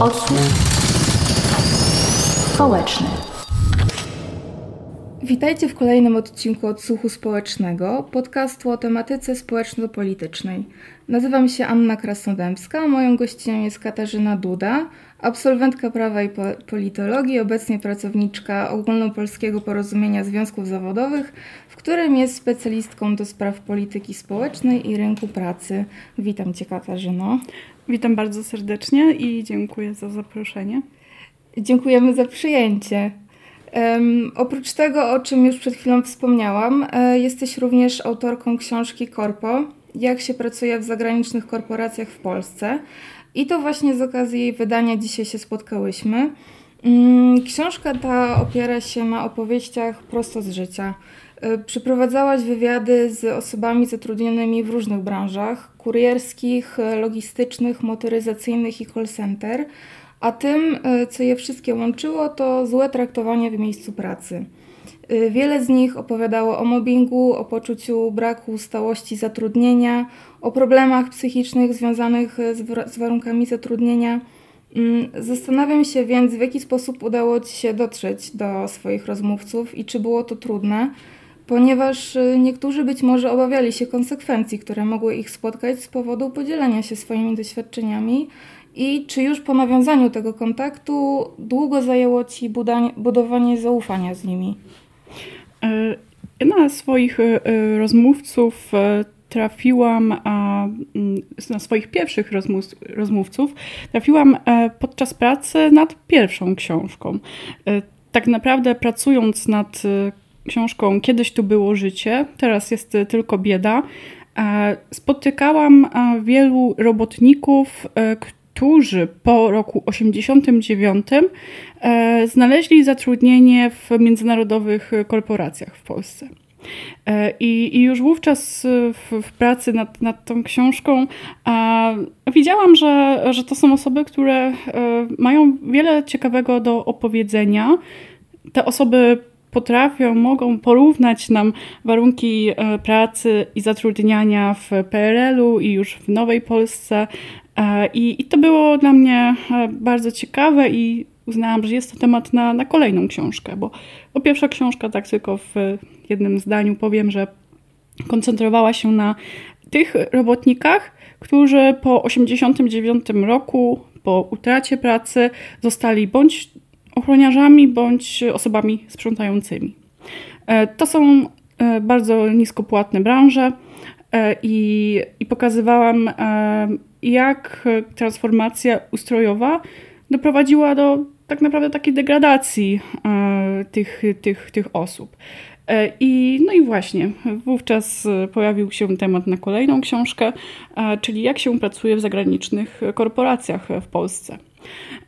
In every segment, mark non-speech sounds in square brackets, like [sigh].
Odsłuch społeczny. Witajcie w kolejnym odcinku Odsłuchu Społecznego, podcastu o tematyce społeczno-politycznej. Nazywam się Anna Krasnodębska, moją gościnią jest Katarzyna Duda, absolwentka prawa i politologii, obecnie pracowniczka Ogólnopolskiego Porozumienia Związków Zawodowych, w którym jest specjalistką do spraw polityki społecznej i rynku pracy. Witam Cię Katarzyno. Witam bardzo serdecznie i dziękuję za zaproszenie. Dziękujemy za przyjęcie. Um, oprócz tego, o czym już przed chwilą wspomniałam, e, jesteś również autorką książki Korpo, jak się pracuje w zagranicznych korporacjach w Polsce. I to właśnie z okazji jej wydania dzisiaj się spotkałyśmy. Um, książka ta opiera się na opowieściach prosto z życia. E, przeprowadzałaś wywiady z osobami zatrudnionymi w różnych branżach kurierskich, logistycznych, motoryzacyjnych i call center, a tym, e, co je wszystkie łączyło, to złe traktowanie w miejscu pracy. E, wiele z nich opowiadało o mobbingu, o poczuciu braku stałości zatrudnienia, o problemach psychicznych związanych z warunkami zatrudnienia. Mm, zastanawiam się więc, w jaki sposób udało Ci się dotrzeć do swoich rozmówców i czy było to trudne ponieważ y, niektórzy być może obawiali się konsekwencji, które mogły ich spotkać z powodu podzielenia się swoimi doświadczeniami. I czy już po nawiązaniu tego kontaktu długo zajęło Ci budowanie zaufania z nimi? E, ja na swoich e, rozmówców e, trafiłam, mm, na swoich pierwszych rozmówców, trafiłam podczas pracy nad pierwszą książką. Tak naprawdę pracując nad książką Kiedyś tu było życie, teraz jest tylko bieda, e, spotykałam e, wielu robotników, e, którzy po roku 89 znaleźli zatrudnienie w międzynarodowych korporacjach w Polsce. I, I, już wówczas w, w, pracy nad, nad tą książką a, widziałam, że, że to są osoby, które mają wiele ciekawego do opowiedzenia. Te osoby potrafią, mogą porównać nam warunki e, pracy i zatrudniania w PRL-u i już w Nowej Polsce. E, I, I, to było dla mnie e, bardzo ciekawe i uznałam, że jest to temat na, na kolejną książkę, bo, bo pierwsza książka, tak tylko w jednym zdaniu powiem, że koncentrowała się na tych robotnikach, którzy po 1989 roku, po utracie pracy, zostali bądź ochroniarzami bądź osobami sprzątającymi. E, to są e, bardzo niskopłatne branże e, i, i pokazywałam, jak transformacja ustrojowa doprowadziła do tak naprawdę takiej degradacji tych, tych, tych osób. I, no i właśnie, wówczas pojawił się temat na kolejną książkę, czyli jak się pracuje w zagranicznych korporacjach w Polsce.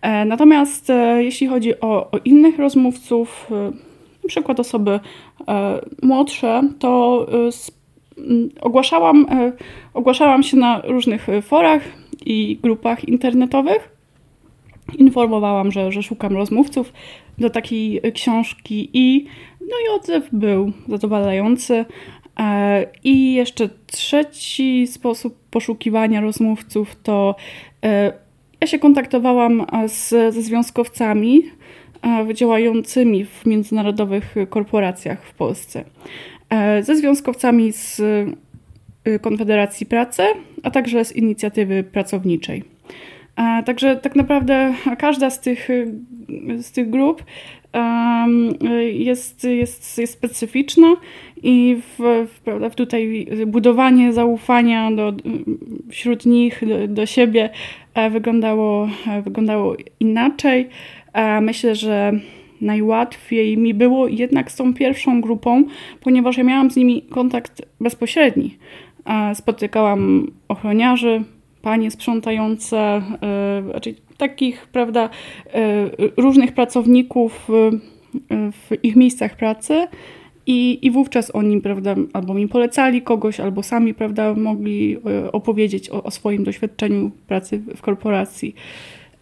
E, natomiast e, jeśli chodzi o, o innych rozmówców, e, na przykład osoby młodsze, to ogłaszałam, ogłaszałam się na różnych forach i grupach internetowych. Informowałam, że, że szukam rozmówców do takiej książki i, no i odzew był zadowalający. I jeszcze trzeci sposób poszukiwania rozmówców to ja się kontaktowałam e, z, ze związkowcami e, działającymi w międzynarodowych korporacjach w Polsce. E, ze związkowcami z Konfederacji Pracy, a także z inicjatywy pracowniczej. Także tak naprawdę każda z tych, z tych grup jest, jest, jest specyficzna i w, w, tutaj budowanie zaufania do, wśród nich do, do siebie E, wyglądało, e, wyglądało inaczej. E, myślę, że najłatwiej mi było jednak z tą pierwszą grupą, ponieważ ja miałam z nimi kontakt bezpośredni. Spotykałam ochroniarzy, panie sprzątające, znaczy takich, prawda, różnych pracowników w ich miejscach pracy. I, I wówczas oni, prawda, albo mi polecali kogoś, albo sami, prawda, mogli e, opowiedzieć o, o swoim doświadczeniu pracy w korporacji.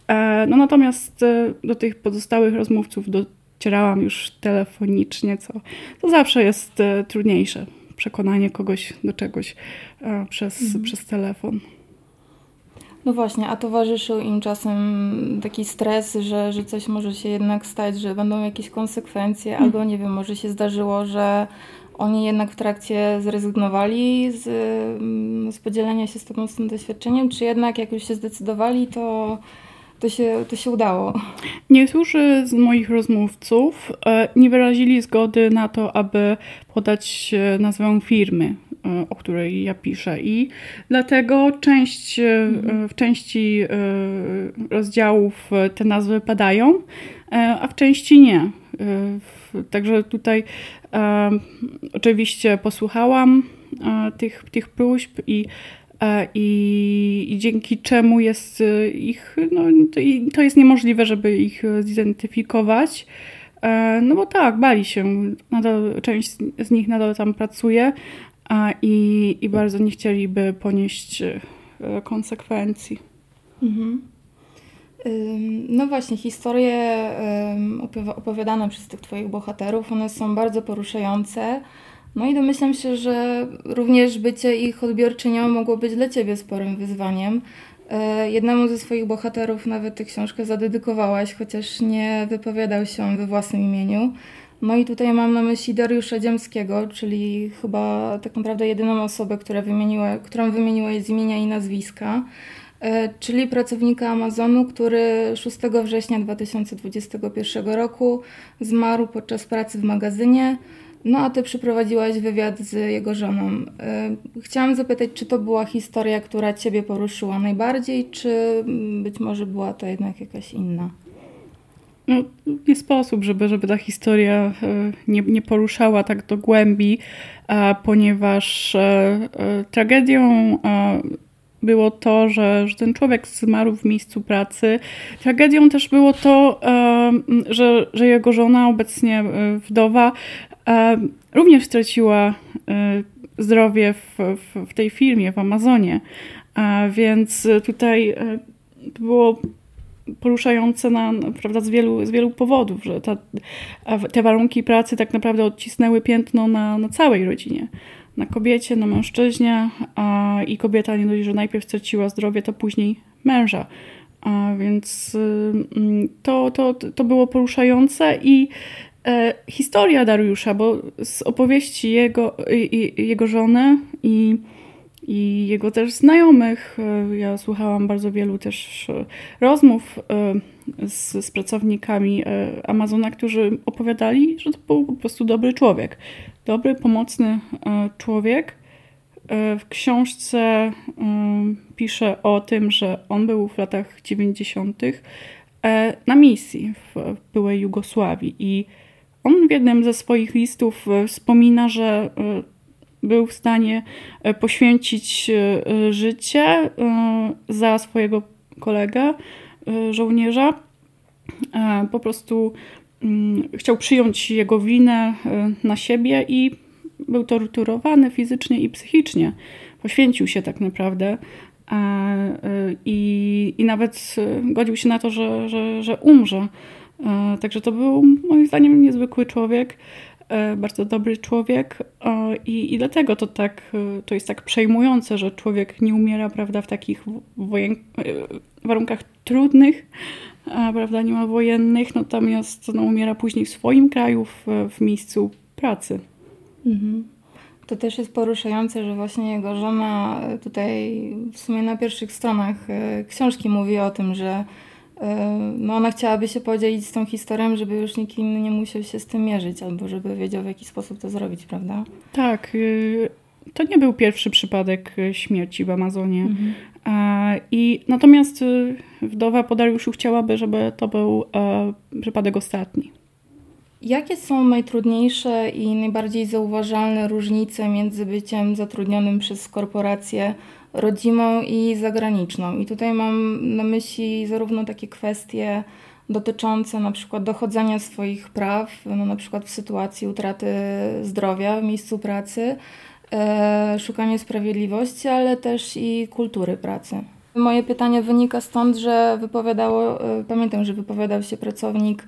E, no natomiast e, do tych pozostałych rozmówców docierałam już telefonicznie, co to zawsze jest trudniejsze. Przekonanie kogoś do czegoś przez, mhm. przez telefon. No właśnie, a towarzyszył im czasem taki stres, że, że coś może się jednak stać, że będą jakieś konsekwencje, hmm. albo nie wiem, może się zdarzyło, że oni jednak w trakcie zrezygnowali z, z podzielenia się z tobą z tym doświadczeniem, czy jednak jak już się zdecydowali, to, to, się, to się udało? Niektórzy z moich rozmówców e, nie wyrazili zgody na to, aby podać nazwę firmy, o której ja piszę. I dlatego część, mhm. w części rozdziałów te nazwy padają, a w części nie. Także tutaj oczywiście posłuchałam tych, tych próśb i, i, i dzięki czemu jest ich, no to, jest niemożliwe, żeby ich zidentyfikować. No bo tak, bali się. Nadal, część z nich nadal tam pracuje i, i bardzo nie chcieliby ponieść konsekwencji. Mhm. No właśnie, historie opowiadane przez tych Twoich bohaterów, one są bardzo poruszające. No i domyślam się, że również bycie ich odbiorczynią mogło być dla Ciebie sporym wyzwaniem. E, jednemu ze swoich bohaterów nawet tę książkę zadedykowałaś, chociaż nie wypowiadał się we własnym imieniu. No i tutaj mam na myśli Dariusza Dziemskiego, czyli chyba tak naprawdę jedyną osobę, która wymieniła, którą wymieniłaś z imienia i nazwiska. E, czyli pracownika Amazonu, który 6 września 2021 roku zmarł podczas pracy w magazynie. No a ty przeprowadziłaś wywiad z jego żoną. E, chciałam zapytać, czy to była historia, która ciebie poruszyła najbardziej, czy być może była to jednak jakaś inna? No, nie sposób, żeby, żeby ta historia e, nie, nie poruszała tak do głębi, ponieważ tragedią było to, że, że ten człowiek zmarł w miejscu pracy. Tragedią też było to, że, że jego żona, obecnie e, wdowa, również straciła e, zdrowie w, w, w tej firmie, w Amazonie. Więc tutaj e, było poruszające na, prawda, z, wielu, z wielu powodów, że ta, te warunki pracy tak naprawdę odcisnęły piętno na, na całej rodzinie na kobiecie, na mężczyźnie a, i kobieta nie dość, że najpierw straciła zdrowie, to później męża. A, więc to, to, to było poruszające i e, historia Dariusza, bo z opowieści jego, i, jego żony i, i jego też znajomych, e, ja słuchałam bardzo wielu też e, rozmów z, z pracownikami Amazona, którzy opowiadali, że to był po prostu dobry człowiek dobry, pomocny e, człowiek. E, w książce e, pisze o tym, że on był w latach 90. na misji w byłej Jugosławii i on w jednym ze swoich listów wspomina, że był w stanie poświęcić życie za swojego kolegę, żołnierza. Po prostu Mm, chciał przyjąć jego winę na siebie i był torturowany fizycznie i psychicznie. Poświęcił się tak naprawdę. I, i nawet godził się na to, że, że, że umrze. Także to był moim zdaniem niezwykły człowiek, bardzo dobry człowiek i, i dlatego to tak, to jest tak przejmujące, że człowiek nie umiera, prawda, w takich wojen... warunkach trudnych, prawda, nie ma wojennych, natomiast no, umiera później w swoim kraju, w, w miejscu pracy. Mhm. To też jest poruszające, że właśnie jego żona tutaj w sumie na pierwszych stronach e, książki mówi o tym, że e, no ona chciałaby się podzielić z tą historią, żeby już nikt inny nie musiał się z tym mierzyć, albo żeby wiedział w jaki sposób to zrobić, prawda? Tak. Y, to nie był pierwszy przypadek y, śmierci w Amazonie. Mhm. I natomiast y, wdowa po Dariuszu chciałaby, żeby to był e, przypadek ostatni. Jakie są najtrudniejsze i najbardziej zauważalne różnice między byciem zatrudnionym przez korporację rodzimą i zagraniczną? I tutaj mam na myśli zarówno takie kwestie dotyczące na przykład dochodzenia swoich praw, no na przykład w sytuacji utraty zdrowia w miejscu pracy, e, szukanie sprawiedliwości, ale też i kultury pracy. Moje pytanie wynika stąd, że wypowiadało, e, pamiętam, że wypowiadał się pracownik,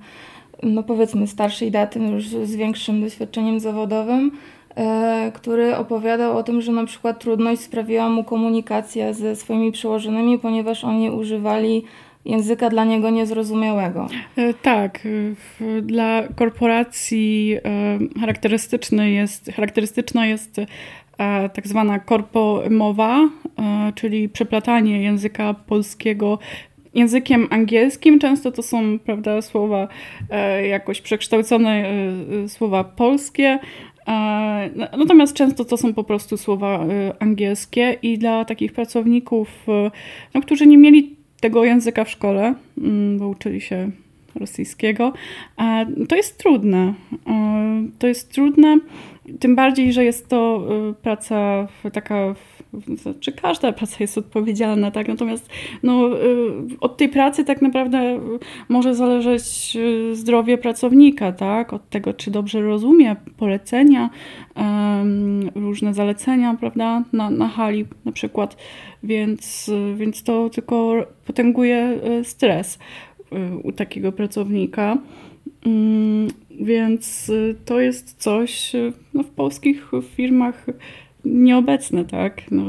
no powiedzmy starszej daty, już z większym doświadczeniem zawodowym, który opowiadał o tym, że na przykład trudność sprawiła mu komunikacja ze swoimi przełożonymi, ponieważ oni używali języka dla niego niezrozumiałego. Tak, dla korporacji charakterystyczny jest, charakterystyczna jest tak zwana korpomowa, czyli przeplatanie języka polskiego językiem angielskim. Często to są prawda, słowa e, jakoś przekształcone, e, e, słowa polskie. Natomiast często to są po prostu słowa angielskie i dla takich pracowników, no, którzy nie mieli tego języka w szkole, mm, bo uczyli się rosyjskiego, to jest trudne. To jest trudne, tym bardziej, że jest to praca taka czy każda praca jest odpowiedzialna, tak? Natomiast no, y, od tej pracy tak naprawdę może zależeć y, zdrowie pracownika, tak? Od tego, czy dobrze rozumie polecenia, różne zalecenia, prawda? Na, na hali na przykład, więc, więc to tylko potęguje y, stres u takiego pracownika. Mm, więc to jest coś no, w polskich firmach nieobecne, tak? No,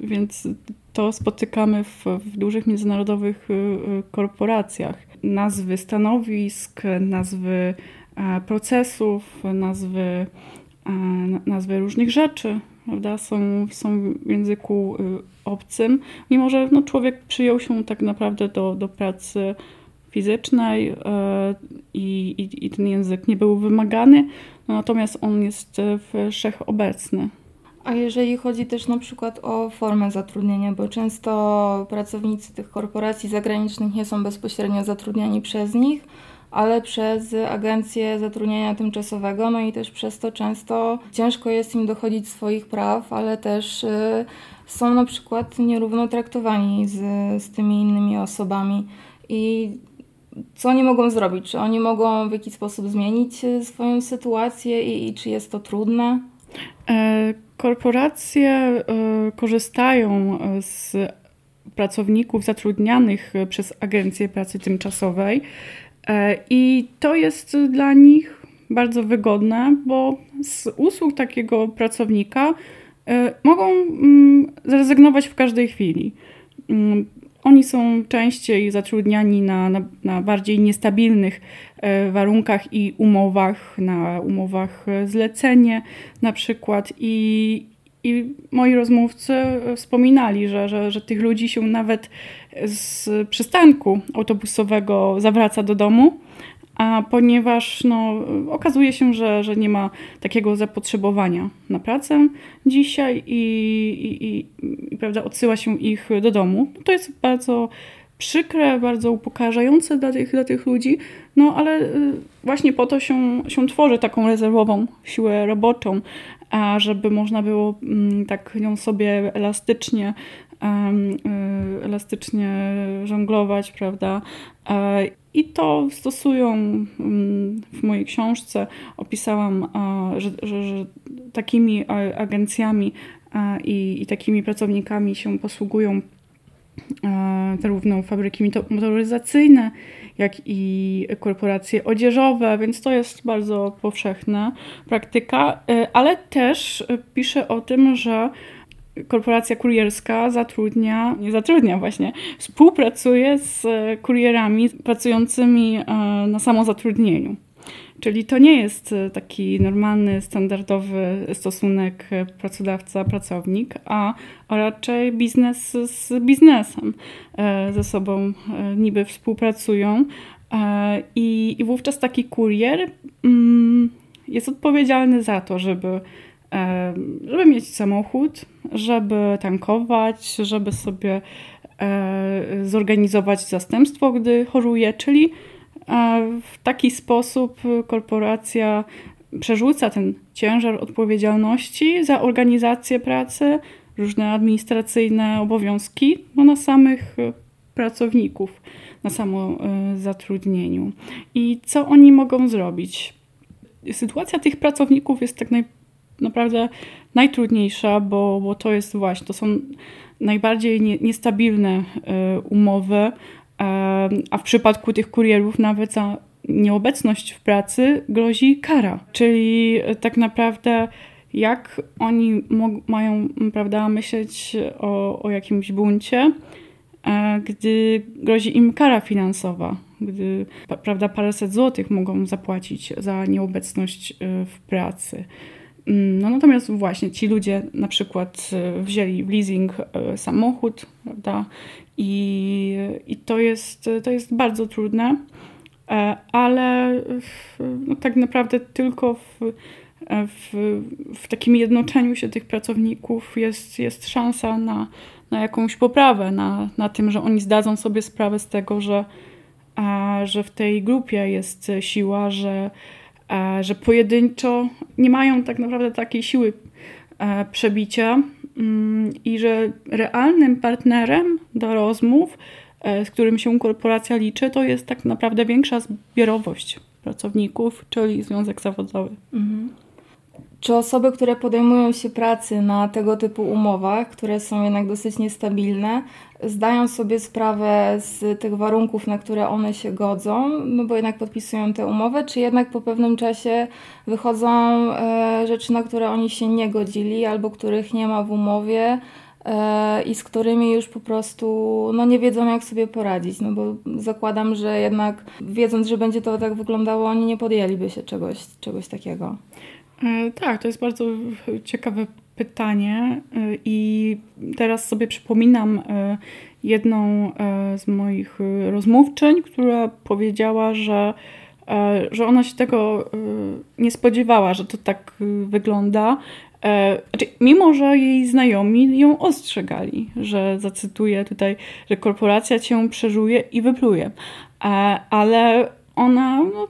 więc to spotykamy w, w dużych międzynarodowych y, y, korporacjach. Nazwy stanowisk, nazwy e, procesów, nazwy, e, nazwy różnych rzeczy, prawda? Są, są w języku y, obcym, mimo że no, człowiek przyjął się tak naprawdę do, do pracy fizycznej e, i, i, i ten język nie był wymagany, no, natomiast on jest wszechobecny. A jeżeli chodzi też na przykład o formę zatrudnienia, bo często pracownicy tych korporacji zagranicznych nie są bezpośrednio zatrudniani przez nich, ale przez agencję zatrudnienia tymczasowego, no i też przez to często ciężko jest im dochodzić swoich praw, ale też y, są na przykład nierówno traktowani z, z tymi innymi osobami. I co oni mogą zrobić? Czy oni mogą w jakiś sposób zmienić y, swoją sytuację i, i czy jest to trudne? E, korporacje e, korzystają e, z pracowników zatrudnianych przez Agencję Pracy Tymczasowej i to jest dla nich bardzo wygodne, bo z usług takiego pracownika mogą mm, zrezygnować w każdej chwili. Oni są częściej zatrudniani na, na, na bardziej niestabilnych e, warunkach i umowach, na umowach zlecenie na przykład. I, i moi rozmówcy wspominali, że, że, że tych ludzi się nawet z przystanku autobusowego zawraca do domu, a ponieważ no, okazuje się, że, że nie ma takiego zapotrzebowania na pracę dzisiaj i, i, i, i prawda, odsyła się ich do domu, to jest bardzo przykre, bardzo upokarzające dla tych, dla tych ludzi, no ale y, właśnie po to się, się tworzy taką rezerwową siłę roboczą, a żeby można było mm, tak nią sobie elastycznie y, elastycznie żonglować, prawda? I to stosują mm, w mojej książce. Opisałam, że, że, że takimi agencjami i, i, takimi pracownikami się posługują zarówno fabryki motoryzacyjne, jak i korporacje odzieżowe, więc to jest bardzo powszechna praktyka, e, ale też piszę o tym, że korporacja kurierska zatrudnia, nie zatrudnia właśnie, współpracuje z e, kurierami pracującymi e, na samozatrudnieniu. Czyli to nie jest e, taki normalny, standardowy stosunek pracodawca-pracownik, a raczej biznes z biznesem ze sobą niby współpracują. I, wówczas taki kurier mm, jest odpowiedzialny za to, żeby żeby mieć samochód, żeby tankować, żeby sobie e, zorganizować zastępstwo, gdy choruje, czyli e, w taki sposób korporacja przerzuca ten ciężar odpowiedzialności za organizację pracy, różne administracyjne obowiązki no na samych pracowników, na samo e, zatrudnieniu. I co oni mogą zrobić? Sytuacja tych pracowników jest tak naj, naprawdę najtrudniejsza, bo, bo to jest właśnie, to są najbardziej nie, niestabilne y, umowy, y, a w przypadku tych kurierów nawet za nieobecność w pracy grozi kara. Czyli tak naprawdę jak oni mają prawda, myśleć o, o jakimś buncie, e, gdy grozi im kara finansowa, gdy prawda, paręset złotych mogą zapłacić za nieobecność e, w pracy. Mm, no natomiast właśnie ci ludzie na przykład e, wzięli w leasing samochód, prawda, i, i to, jest, to jest bardzo trudne, ale no, tak naprawdę tylko w w, w takim jednoczeniu się tych pracowników jest, jest szansa na, na jakąś poprawę, na, na tym, że oni zdadzą sobie sprawę z tego, że, a, że w tej grupie jest siła, że, że pojedynczo nie mają tak naprawdę takiej siły a, przebicia mm, i że realnym partnerem do rozmów, e, z którym się korporacja liczy, to jest tak naprawdę większa zbiorowość pracowników, czyli związek zawodowy. Mhm. Czy osoby, które podejmują się pracy na tego typu umowach, które są jednak dosyć niestabilne, zdają sobie sprawę z tych warunków, na które one się godzą, no bo jednak podpisują tę umowę, czy jednak po pewnym czasie wychodzą e, rzeczy, na które oni się nie godzili albo których nie ma w umowie e, i z którymi już po prostu no, nie wiedzą, jak sobie poradzić. No bo zakładam, że jednak wiedząc, że będzie to tak wyglądało, oni nie podjęliby się czegoś, czegoś takiego. E, tak, to jest bardzo ciekawe pytanie e, i teraz sobie przypominam e, jedną z moich rozmówczyń, która powiedziała, że, że ona się tego nie spodziewała, że to tak wygląda. Znaczy, mimo, że jej znajomi ją ostrzegali, że zacytuję tutaj, że korporacja cię przeżuje i wypluje. Ale ona no,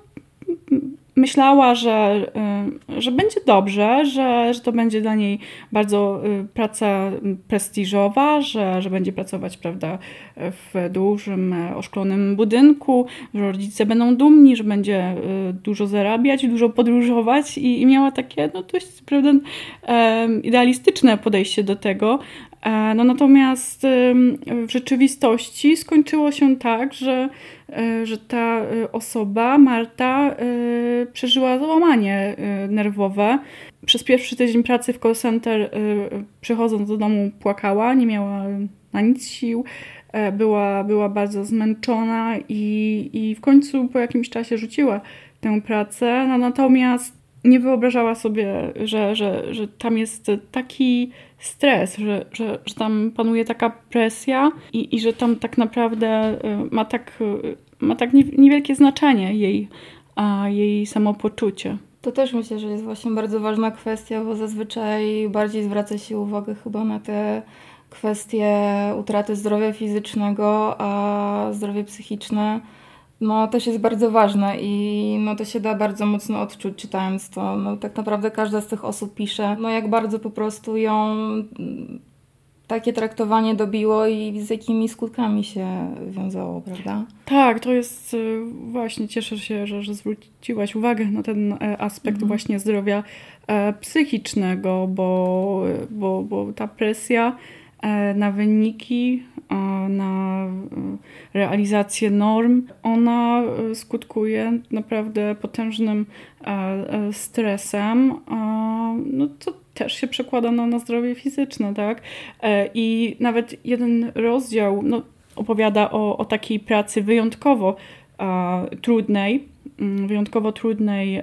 myślała, że, y, że będzie dobrze, że, że to będzie dla niej bardzo y, praca prestiżowa, że, że będzie pracować prawda, w dużym, oszklonym budynku, że rodzice będą dumni, że będzie y, dużo zarabiać, dużo podróżować i, i miała takie no, dość prawda, idealistyczne podejście do tego. E, no natomiast w rzeczywistości skończyło się tak, że, że ta e, osoba, Marta, przeżyła załamanie nerwowe. Przez pierwszy tydzień pracy w call center, przychodząc do domu, płakała, nie miała na nic sił, była, była bardzo zmęczona i, i w końcu po jakimś czasie rzuciła tę pracę. No, natomiast nie wyobrażała sobie, że, że, że tam jest taki stres, że, że, że tam panuje taka presja i, i że tam tak naprawdę y, ma tak, y, ma tak niewielkie znaczenie jej, a jej samopoczucie. To też myślę, że jest właśnie bardzo ważna kwestia, bo zazwyczaj bardziej zwraca się uwagę chyba na te kwestie utraty zdrowia fizycznego, a zdrowie psychiczne no, też jest bardzo ważne i no, to się da bardzo mocno odczuć czytając to. No, tak naprawdę każda z tych osób pisze, no jak bardzo po prostu ją mm, takie traktowanie dobiło i z jakimi skutkami się wiązało, prawda? Tak, to jest y, właśnie, cieszę się, że, że zwróciłaś uwagę na ten e, aspekt mhm. właśnie zdrowia e, psychicznego, bo, bo, bo ta presja na wyniki na e, realizację norm, ona e, skutkuje naprawdę potężnym e, stresem. No to też się przekłada na, na zdrowie fizyczne, tak? I nawet jeden rozdział no, opowiada o, o takiej pracy wyjątkowo trudnej, mm, wyjątkowo trudnej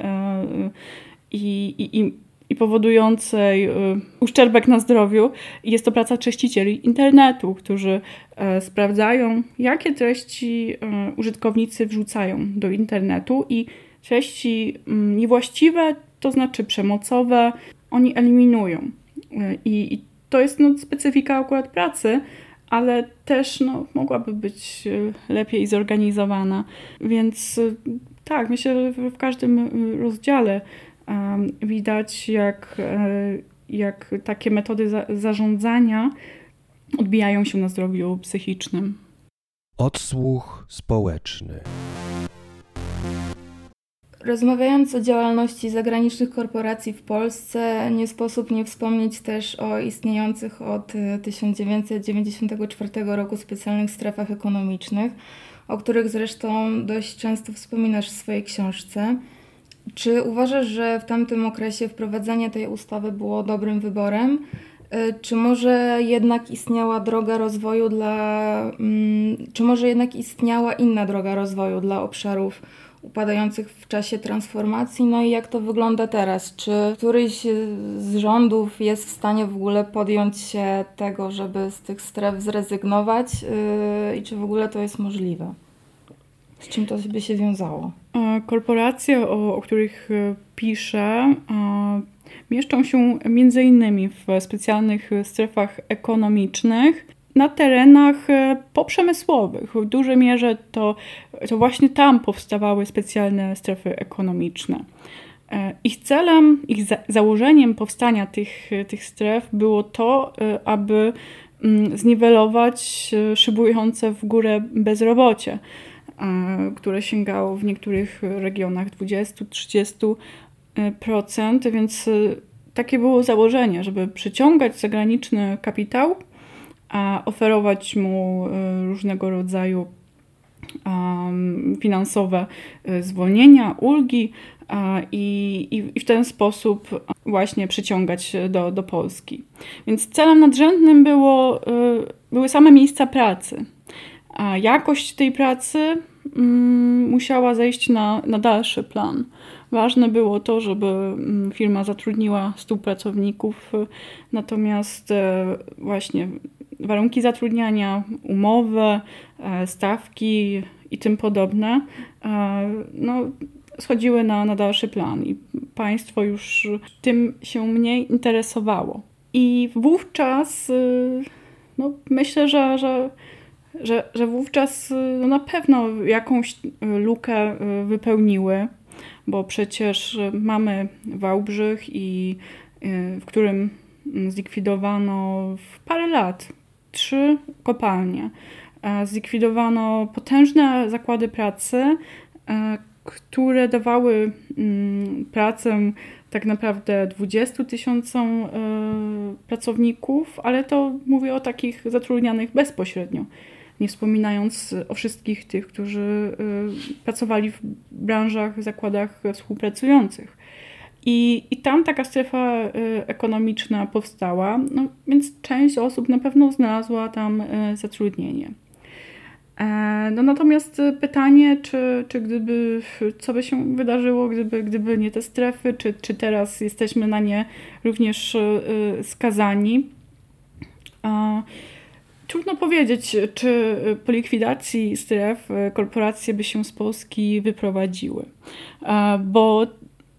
i, i, i powodującej y, uszczerbek na zdrowiu. Jest to praca czyścicieli internetu, którzy e, sprawdzają, jakie treści e, użytkownicy wrzucają do internetu i treści mm, niewłaściwe, to znaczy przemocowe, oni eliminują. E, I, i to jest no, specyfika akurat pracy, ale też no, mogłaby być lepiej zorganizowana. Więc tak, myślę, że w każdym rozdziale widać, jak, e, jak takie metody za zarządzania odbijają się na zdrowiu psychicznym. Odsłuch społeczny. Rozmawiając o działalności zagranicznych korporacji w Polsce, nie sposób nie wspomnieć też o istniejących od 1994 roku specjalnych strefach ekonomicznych, o których zresztą dość często wspominasz w swojej książce. Czy uważasz, że w tamtym okresie wprowadzenie tej ustawy było dobrym wyborem? E, czy może jednak istniała droga rozwoju dla. Mm, czy może jednak istniała inna droga rozwoju dla obszarów upadających w czasie transformacji? No i jak to wygląda teraz? Czy któryś z rządów jest w stanie w ogóle podjąć się tego, żeby z tych stref zrezygnować? E, I czy w ogóle to jest możliwe? Z czym to by się wiązało? E, korporacje, o, o których piszę, mieszczą się innymi w specjalnych strefach ekonomicznych na terenach e, poprzemysłowych. W dużej mierze to, to właśnie tam powstawały specjalne strefy ekonomiczne. E, ich celem, ich za założeniem powstania tych, tych stref było to, e, aby mm, zniwelować szybujące w górę bezrobocie, które sięgało w niektórych regionach 20-30%, więc takie było założenie, żeby przyciągać zagraniczny kapitał, a oferować mu y, różnego rodzaju finansowe y, zwolnienia, ulgi i, i w ten sposób właśnie przyciągać do, do Polski. Więc celem nadrzędnym było, y, były same miejsca pracy. A jakość tej pracy mm, musiała zejść na, na dalszy plan. Ważne było to, żeby mm, firma zatrudniła 100 pracowników, natomiast e, właśnie warunki zatrudniania, umowy, e, stawki i tym podobne e, no, schodziły na, na dalszy plan i państwo już tym się mniej interesowało. I wówczas no, myślę, że, że, że, że wówczas no, na pewno jakąś lukę wypełniły bo przecież mamy Wałbrzych, i, y, w którym zlikwidowano w parę lat trzy kopalnie. E, zlikwidowano potężne zakłady pracy, e, które dawały mm, pracę tak naprawdę 20 tysiącom e, pracowników, ale to mówię o takich zatrudnianych bezpośrednio nie wspominając o wszystkich tych, którzy y, pracowali w branżach, zakładach współpracujących. I, I tam taka strefa y, ekonomiczna powstała, no, więc część osób na pewno znalazła tam y, zatrudnienie. E, no natomiast pytanie, czy, czy gdyby, co by się wydarzyło, gdyby, gdyby nie te strefy, czy, czy teraz jesteśmy na nie również skazani? Trudno powiedzieć, czy po likwidacji stref korporacje by się z Polski wyprowadziły, bo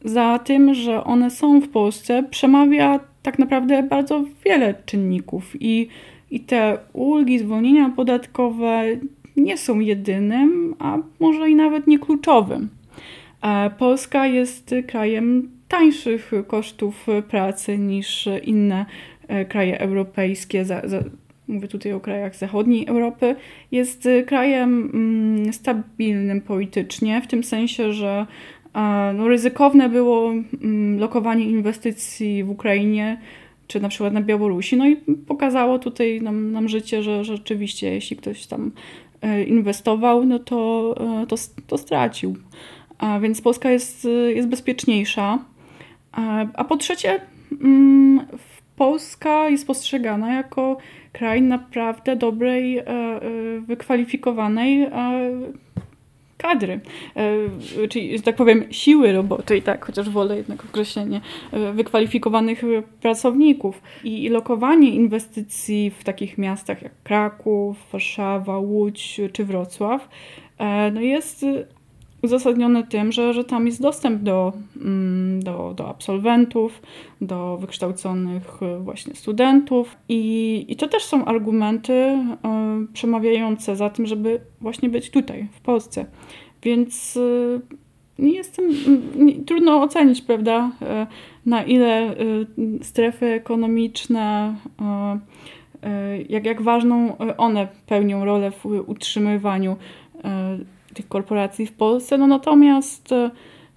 za tym, że one są w Polsce, przemawia tak naprawdę bardzo wiele czynników i, i te ulgi, zwolnienia podatkowe nie są jedynym, a może i nawet nie kluczowym. Polska jest krajem tańszych kosztów pracy niż inne e, kraje europejskie. Za, za, mówię tutaj o krajach zachodniej Europy, jest y, krajem mm, stabilnym politycznie, w tym sensie, że no, ryzykowne było mm, lokowanie inwestycji w Ukrainie czy na przykład na Białorusi. No i pokazało tutaj nam, nam życie, że, rzeczywiście jeśli ktoś tam e, inwestował, no to, e, to, to stracił. A więc Polska jest, jest bezpieczniejsza. A, a po trzecie, mm, Polska jest postrzegana jako kraj naprawdę dobrej, e, e, wykwalifikowanej e, kadry, czyli, że tak powiem, siły roboczej, tak, chociaż wolę jednak określenie wykwalifikowanych pracowników. I lokowanie inwestycji w takich miastach jak Kraków, Warszawa, Łódź czy Wrocław no jest uzasadnione tym, że, że tam jest dostęp do, mm, do, do absolwentów, do wykształconych e, właśnie studentów i, i to też są argumenty e, przemawiające za tym, żeby właśnie być tutaj, w Polsce. Więc e, nie jestem, nie, trudno ocenić, prawda, na ile strefy ekonomiczne, jak, jak ważną one pełnią rolę w utrzymywaniu tych korporacji w Polsce. No natomiast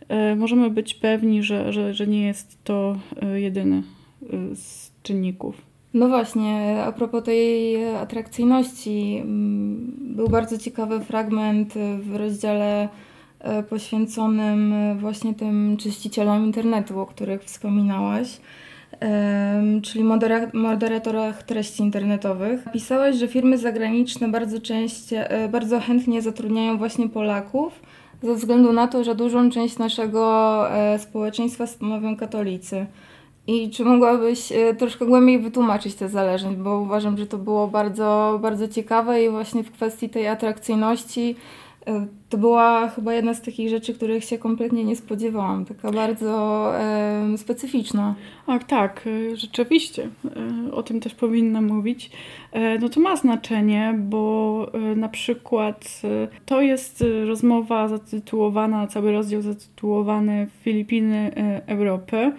e, możemy być pewni, że, że, że nie jest to e, jedyny e, z czynników. No właśnie, a propos tej atrakcyjności, mm, był bardzo ciekawy fragment w rozdziale poświęconym właśnie tym czyścicielom internetu, o których wspominałaś czyli moderatorach treści internetowych. Pisałaś, że firmy zagraniczne bardzo częściej, bardzo chętnie zatrudniają właśnie Polaków, ze względu na to, że dużą część naszego społeczeństwa stanowią katolicy. I czy mogłabyś e, troszkę głębiej wytłumaczyć te zależność, bo uważam, że to było bardzo, bardzo ciekawe i właśnie w kwestii tej atrakcyjności e, to była chyba jedna z takich rzeczy, których się kompletnie nie spodziewałam. Taka bardzo e, specyficzna. Ach, tak, rzeczywiście. O tym też powinnam mówić. No to ma znaczenie, bo na przykład to jest rozmowa zatytułowana, cały rozdział zatytułowany Filipiny Europy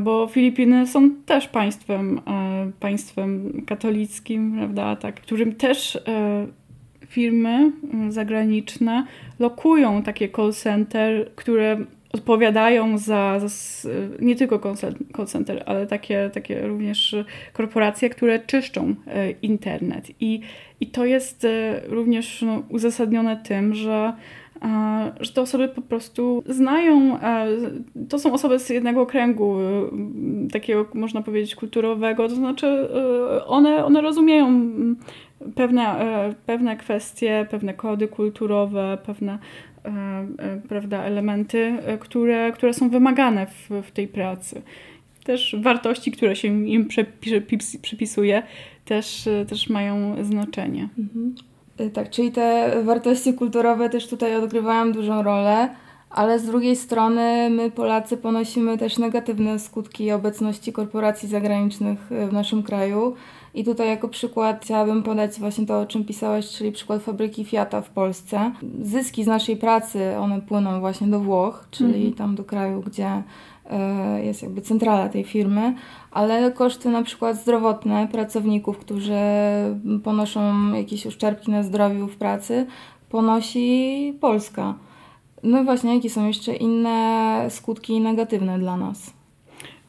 bo Filipiny są też państwem, e, państwem katolickim, prawda, tak, którym też e, firmy zagraniczne lokują takie call center, które odpowiadają za, za, nie tylko call center, ale takie, takie również korporacje, które czyszczą e, internet. I, i to jest również no, uzasadnione tym, że że te osoby po prostu znają, to są osoby z jednego kręgu, y, takiego można powiedzieć kulturowego, to znaczy y, one, one rozumieją mm, pewne, e, pewne kwestie, pewne kody kulturowe, pewne e, e, prawda, elementy, które, które są wymagane w, w tej pracy. Też wartości, które się im przypisuje, też, też mają znaczenie. Mhm. Y, tak, czyli te wartości kulturowe też tutaj odgrywają dużą rolę, ale z drugiej strony my Polacy ponosimy też negatywne skutki obecności korporacji zagranicznych y, w naszym kraju. I tutaj jako przykład chciałabym podać właśnie to, o czym pisałaś, czyli przykład fabryki Fiata w Polsce. Zyski z naszej pracy, one płyną właśnie do Włoch, czyli mhm. tam do kraju, gdzie jest jakby centrala tej firmy, ale koszty na przykład zdrowotne pracowników, którzy ponoszą jakieś uszczerbki na zdrowiu w pracy, ponosi Polska. No i właśnie, jakie są jeszcze inne skutki negatywne dla nas?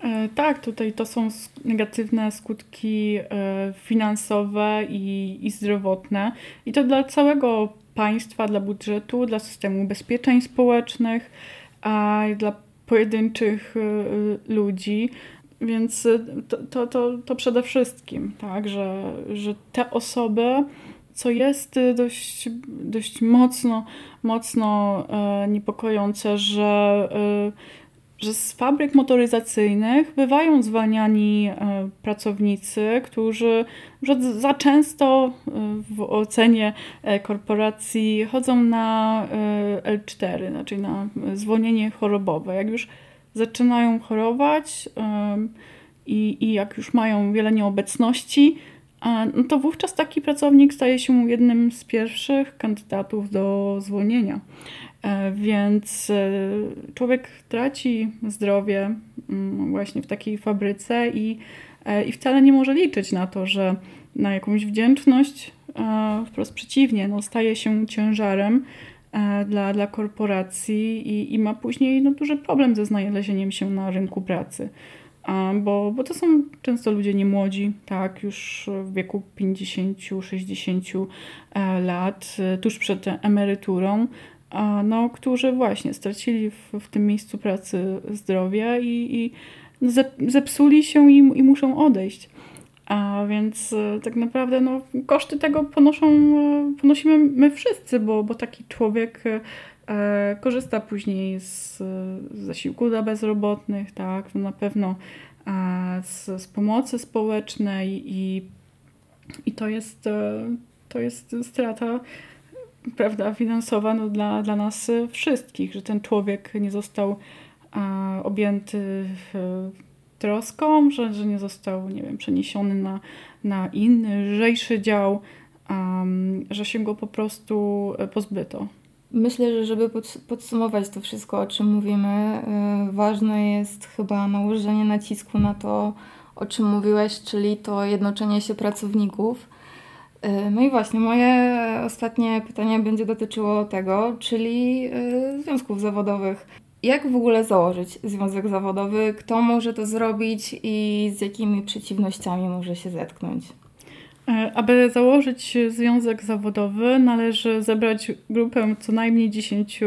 E, tak, tutaj to są negatywne skutki e, finansowe i, i zdrowotne. I to dla całego państwa, dla budżetu, dla systemu ubezpieczeń społecznych, a dla pojedynczych y, y, ludzi. Więc y, to, to, to, to przede wszystkim, tak, że, że te osoby, co jest dość, dość mocno, mocno niepokojące, że że z fabryk motoryzacyjnych bywają zwalniani e, pracownicy, którzy za często e, w ocenie e, korporacji chodzą na L4, znaczy na zwolnienie chorobowe. Jak już zaczynają chorować i, i jak już mają wiele nieobecności, no to wówczas taki pracownik staje się jednym z pierwszych kandydatów do zwolnienia. E, więc e, człowiek traci zdrowie mm, właśnie w takiej fabryce i, e, i wcale nie może liczyć na to, że na jakąś wdzięczność, wprost przeciwnie, no, staje się ciężarem dla, dla korporacji i, i ma później no, duży problem ze znalezieniem się na rynku pracy. Bo, bo to są często ludzie niemłodzi, tak, już w wieku 50-60 lat, tuż przed emeryturą, no, którzy właśnie stracili w, w tym miejscu pracy zdrowie i, i zepsuli się i, i muszą odejść. A więc e, tak naprawdę no, koszty tego ponoszą, e, ponosimy my wszyscy, bo, bo taki człowiek e, korzysta później z, z zasiłku dla bezrobotnych, tak, no na pewno e, z, z pomocy społecznej i, i to jest, e, to jest strata prawda, finansowa no, dla, dla nas wszystkich, że ten człowiek nie został a, objęty troską, że, że nie został, nie wiem, przeniesiony na, na inny, lżejszy dział, um, że się go po prostu pozbyto. Myślę, że żeby podsumować to wszystko, o czym mówimy, yy, ważne jest chyba nałożenie nacisku na to, o czym mówiłeś, czyli to jednoczenie się pracowników no i właśnie, moje ostatnie pytanie będzie dotyczyło tego, czyli e, związków zawodowych. Jak w ogóle założyć związek zawodowy? Kto może to zrobić i z jakimi przeciwnościami może się zetknąć? E, aby założyć związek zawodowy, należy zebrać grupę co najmniej 10,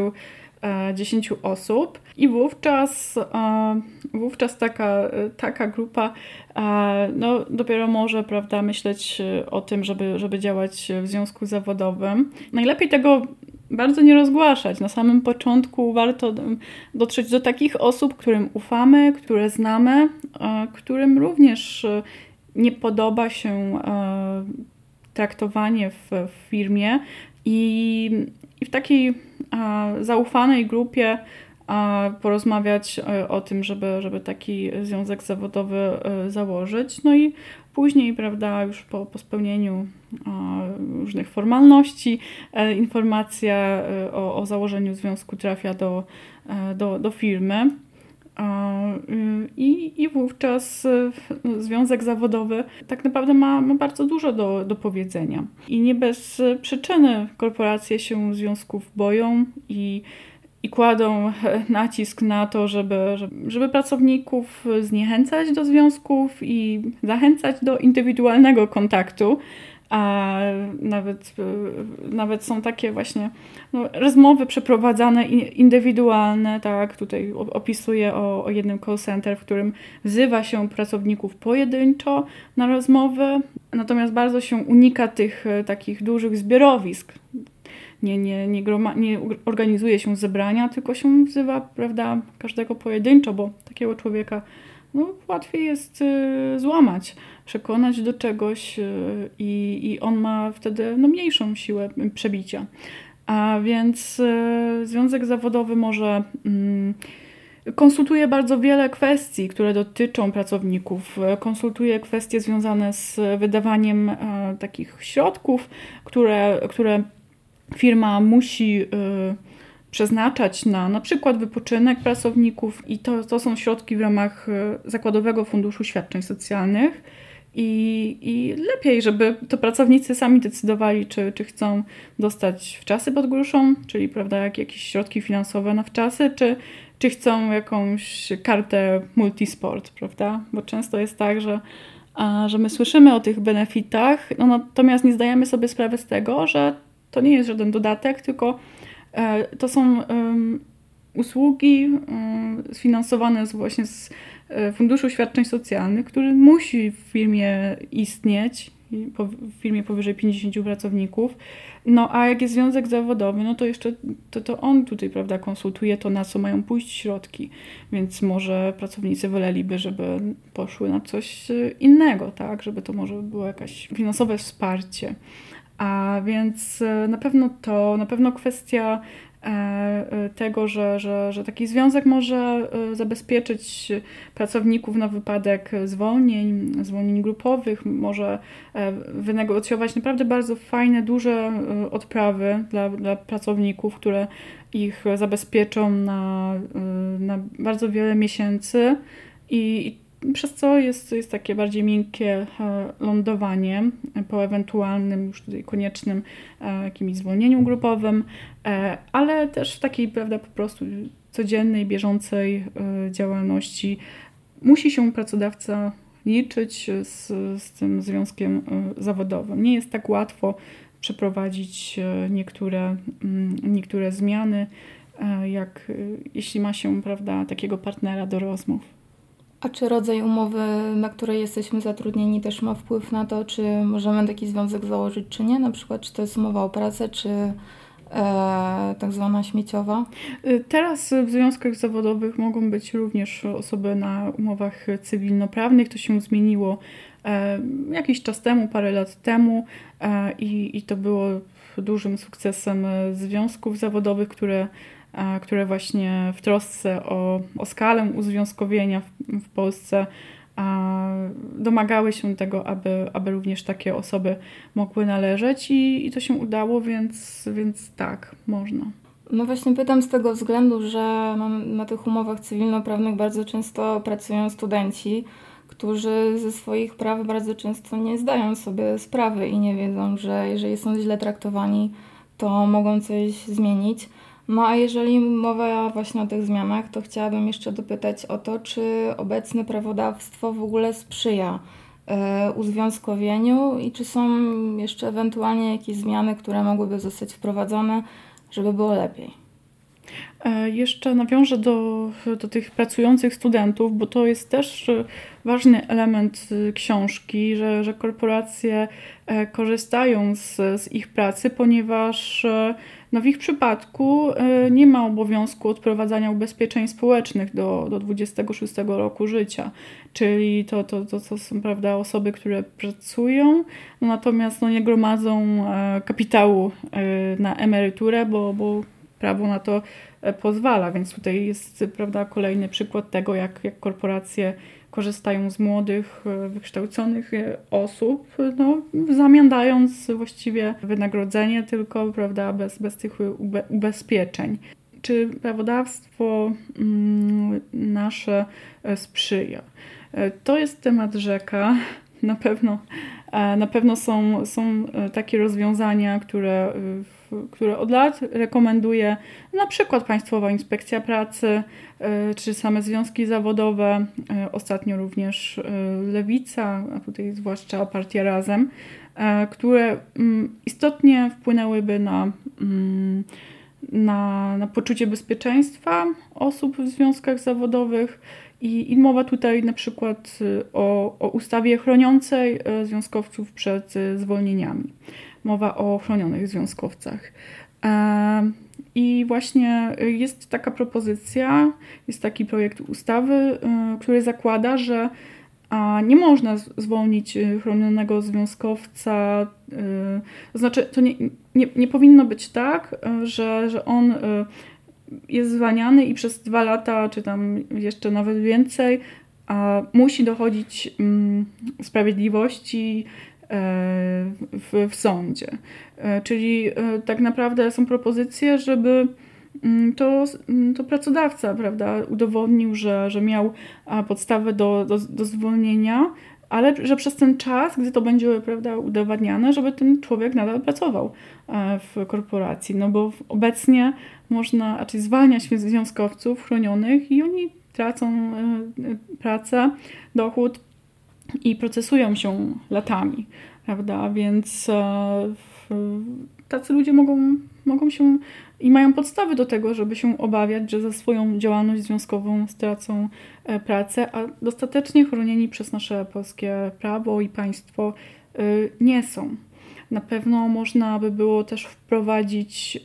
10 e, osób, i wówczas, e, wówczas taka, taka grupa no, dopiero może prawda, myśleć o tym, żeby, żeby działać w związku zawodowym. Najlepiej tego bardzo nie rozgłaszać. Na samym początku warto dotrzeć do takich osób, którym ufamy, które znamy, którym również nie podoba się e, traktowanie w, w firmie i, i, w takiej e, zaufanej grupie e, porozmawiać o tym, żeby, żeby taki związek zawodowy założyć. No i później, prawda, już po, po spełnieniu różnych formalności, informacja o, o założeniu związku trafia do, do, do firmy. I, I wówczas związek zawodowy tak naprawdę ma, ma bardzo dużo do, do powiedzenia. I nie bez przyczyny korporacje się związków boją i, i kładą nacisk na to, żeby, żeby pracowników zniechęcać do związków i zachęcać do indywidualnego kontaktu a nawet, e, nawet są takie właśnie no, rozmowy przeprowadzane indywidualne, tak, tutaj opisuję o, o jednym call center, w którym wzywa się pracowników pojedynczo na rozmowy, natomiast bardzo się unika tych e, takich dużych zbiorowisk. Nie, nie, nie, groma, nie organizuje się zebrania, tylko się wzywa, prawda, każdego pojedynczo, bo takiego człowieka no, łatwiej jest y, złamać, przekonać do czegoś y, i, on ma wtedy no, mniejszą siłę przebicia. A więc y, związek zawodowy może mm, konsultuje bardzo wiele kwestii, które dotyczą pracowników. Konsultuje kwestie związane z wydawaniem takich środków, które, które firma musi przeznaczać na na przykład wypoczynek pracowników i to, to są środki w ramach e, Zakładowego Funduszu Świadczeń Socjalnych. I, I lepiej, żeby to pracownicy sami decydowali, czy, czy chcą dostać w czasy pod gruszą, czyli prawda, jak, jakieś środki finansowe na wczasy, czy, czy chcą jakąś kartę multisport, prawda? Bo często jest tak, że, a, że my słyszymy o tych benefitach, no, natomiast nie zdajemy sobie sprawy z tego, że to nie jest żaden dodatek, tylko E, to są usługi sfinansowane właśnie z e, Funduszu Świadczeń Socjalnych, który musi w firmie istnieć, w firmie powyżej 50 pracowników. No a jak jest związek zawodowy, no to jeszcze to, to on tutaj, prawda, konsultuje to, na co mają pójść środki, więc może pracownicy woleliby, żeby poszły na coś e, innego, tak, żeby to może było jakieś finansowe wsparcie. A więc e, na pewno to, na pewno kwestia e, e, tego, że, że, że taki związek może zabezpieczyć pracowników na wypadek zwolnień, zwolnień grupowych, może wynegocjować naprawdę bardzo fajne, duże odprawy dla, dla pracowników, które ich zabezpieczą na, na bardzo wiele miesięcy. I, przez co jest, jest takie bardziej miękkie e, lądowanie po ewentualnym już tutaj koniecznym e, jakimś zwolnieniu grupowym, e, ale też w takiej prawda, po prostu codziennej, bieżącej działalności musi się pracodawca liczyć z, z tym związkiem zawodowym. Nie jest tak łatwo przeprowadzić niektóre, mm, niektóre zmiany, jak jeśli ma się prawda, takiego partnera do rozmów. A czy rodzaj umowy, na której jesteśmy zatrudnieni, też ma wpływ na to, czy możemy taki związek założyć, czy nie? Na przykład, czy to jest umowa o pracę, czy e, tak zwana śmieciowa? Y, teraz w związkach zawodowych mogą być również osoby na umowach cywilnoprawnych. To się zmieniło e, jakiś czas temu, parę lat temu e, i, i to było dużym sukcesem związków zawodowych, które które właśnie w trosce o, o skalę uzwiązkowienia w, w Polsce domagały się tego, aby, aby również takie osoby mogły należeć i, i to się udało, więc, więc tak, można. No właśnie pytam z tego względu, że na tych umowach cywilnoprawnych bardzo często pracują studenci, którzy ze swoich praw bardzo często nie zdają sobie sprawy i nie wiedzą, że jeżeli są źle traktowani, to mogą coś zmienić. No a jeżeli mowa właśnie o tych zmianach, to chciałabym jeszcze dopytać o to, czy obecne prawodawstwo w ogóle sprzyja uzwiązkowieniu i czy są jeszcze ewentualnie jakieś zmiany, które mogłyby zostać wprowadzone, żeby było lepiej. E, jeszcze nawiążę do, do tych pracujących studentów, bo to jest też ważny element y, książki, że, że korporacje e, korzystają z, z ich pracy, ponieważ e, no w ich przypadku nie ma obowiązku odprowadzania ubezpieczeń społecznych do, do 26 roku życia. Czyli to, to, to, to są prawda, osoby, które pracują, no natomiast no, nie gromadzą kapitału na emeryturę, bo, bo prawo na to pozwala, więc tutaj jest prawda, kolejny przykład tego, jak, jak korporacje korzystają z młodych, e, wykształconych e, osób, no, w właściwie wynagrodzenie tylko prawda, bez, bez tych ube, ubezpieczeń. Czy prawodawstwo mm, nasze sprzyja? To jest temat rzeka. Na pewno, na pewno są, są takie rozwiązania, które w które od lat rekomenduje na przykład Państwowa Inspekcja Pracy e, czy same związki zawodowe, e, ostatnio również e, Lewica, a tutaj zwłaszcza Partia Razem, które mm, istotnie wpłynęłyby na, mm, na, na poczucie bezpieczeństwa osób w związkach zawodowych. I, I, mowa tutaj na przykład o, o ustawie chroniącej związkowców przed zwolnieniami mowa o chronionych związkowcach. E, I właśnie jest taka propozycja, jest taki projekt ustawy, e, który zakłada, że nie można zwolnić chronionego związkowca. To znaczy, to nie, nie, nie powinno być tak, że, że on jest zwalniany i przez dwa lata, czy tam jeszcze nawet więcej, musi dochodzić mm, sprawiedliwości w, w sądzie. E, czyli e, tak naprawdę są propozycje, żeby mm, to, mm, to pracodawca prawda, udowodnił, że, że miał podstawę do, do, do zwolnienia, ale że przez ten czas, gdy to będzie prawda, udowadniane, żeby ten człowiek nadal pracował e, w korporacji. No bo obecnie można, znaczy zwalniać związkowców chronionych i oni tracą pracę, dochód i procesują się latami, prawda? Więc e, tacy ludzie mogą, mogą się i mają podstawy do tego, żeby się obawiać, że za swoją działalność związkową stracą e, pracę, a dostatecznie chronieni przez nasze polskie prawo i państwo e, nie są. Na pewno można by było też wprowadzić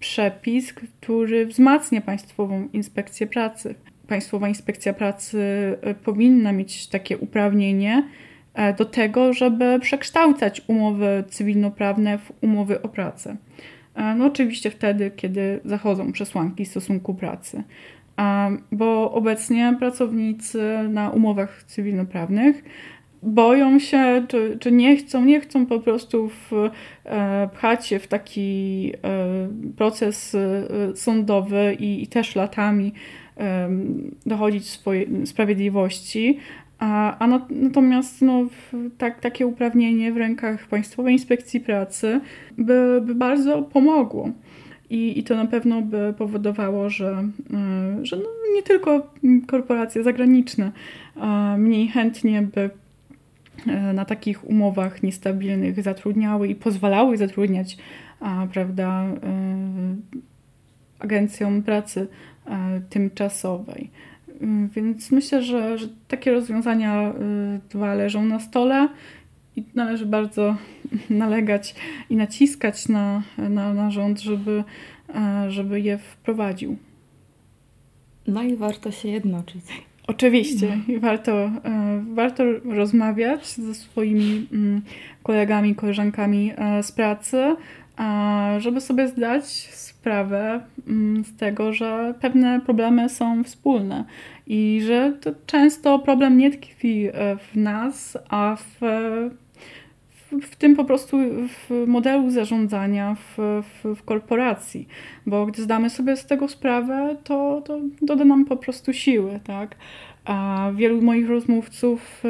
przepis, który wzmacnia Państwową Inspekcję Pracy. Państwowa Inspekcja Pracy e, powinna mieć takie uprawnienie e, do tego, żeby przekształcać umowy cywilnoprawne w umowy o pracę. E, no oczywiście wtedy, kiedy zachodzą przesłanki stosunku pracy. Bo obecnie pracownicy na umowach cywilnoprawnych boją się, czy, czy nie chcą, nie chcą po prostu w, pchać się w taki proces sądowy i, i też latami dochodzić swojej sprawiedliwości. A, a natomiast no, tak, takie uprawnienie w rękach Państwowej Inspekcji Pracy by, by bardzo pomogło. I, I to na pewno by powodowało, że, e, że no nie tylko korporacje zagraniczne mniej chętnie by e, na takich umowach niestabilnych zatrudniały i pozwalały zatrudniać prawda, e, agencjom pracy tymczasowej. Mm, więc myślę, że, że takie rozwiązania e, dwa leżą na stole i należy bardzo [laughs] nalegać i naciskać na, na, na rząd, żeby, e, żeby je wprowadził. No i warto się jednoczyć. Oczywiście no. warto, warto rozmawiać ze swoimi mm, kolegami, koleżankami z pracy, żeby sobie zdać sprawę mm, z tego, że pewne problemy są wspólne i że to często problem nie tkwi e, w nas, a w, w, tym po prostu w modelu zarządzania w, w, w, korporacji. Bo gdy zdamy sobie z tego sprawę, to, to doda nam po prostu siły, tak? A wielu moich rozmówców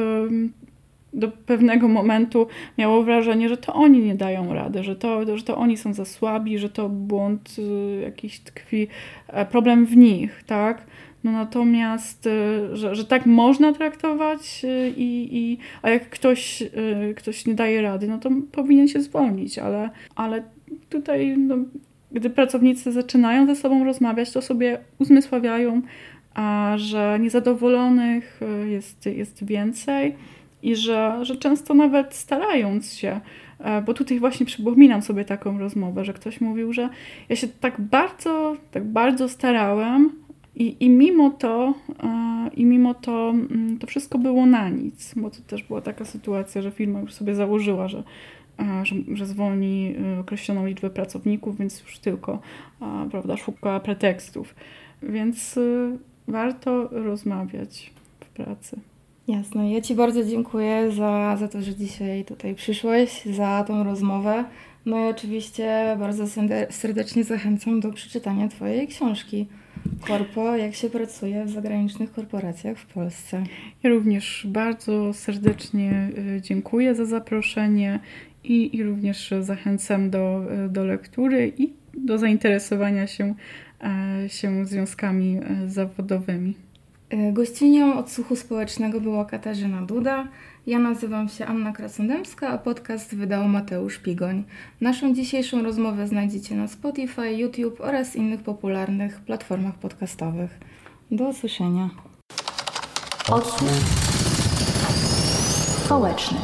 do pewnego momentu miało wrażenie, że to oni nie dają rady, że to, że to oni są za słabi, że to błąd y, jakiś tkwi, e, problem w nich, tak? No natomiast, y, że, że tak można traktować, y, i, i, a jak ktoś, ktoś nie daje rady, no to powinien się zwolnić, ale, ale tutaj, no, gdy pracownicy zaczynają ze sobą rozmawiać, to sobie uzmysławiają, a że niezadowolonych jest, jest więcej i że, że często nawet starając się, e, bo tutaj właśnie przypominam sobie taką rozmowę, że ktoś mówił, że ja się tak bardzo, tak bardzo starałem, i, I mimo to, i mimo to, mm, to wszystko było na nic, bo to też była taka sytuacja, że firma już sobie założyła, że, że, że zwolni określoną liczbę pracowników, więc już tylko prawda, szuka pretekstów. Więc warto rozmawiać w pracy. Jasne. Ja Ci bardzo dziękuję za, za to, że dzisiaj tutaj przyszłeś, za tą rozmowę. No i oczywiście bardzo serdecznie zachęcam do przeczytania Twojej książki. Korpo, jak się pracuje w zagranicznych korporacjach w Polsce. Ja również bardzo serdecznie y, dziękuję za zaproszenie i, i również zachęcam do, y, do lektury i do zainteresowania się, e, się związkami zawodowymi. E, gościnią odsłuchu społecznego była Katarzyna Duda. Ja nazywam się Anna Krasnodębska, a podcast wydał Mateusz Pigoń. Naszą dzisiejszą rozmowę znajdziecie na Spotify, YouTube oraz innych popularnych platformach podcastowych. Do usłyszenia. Odsłuch społeczny.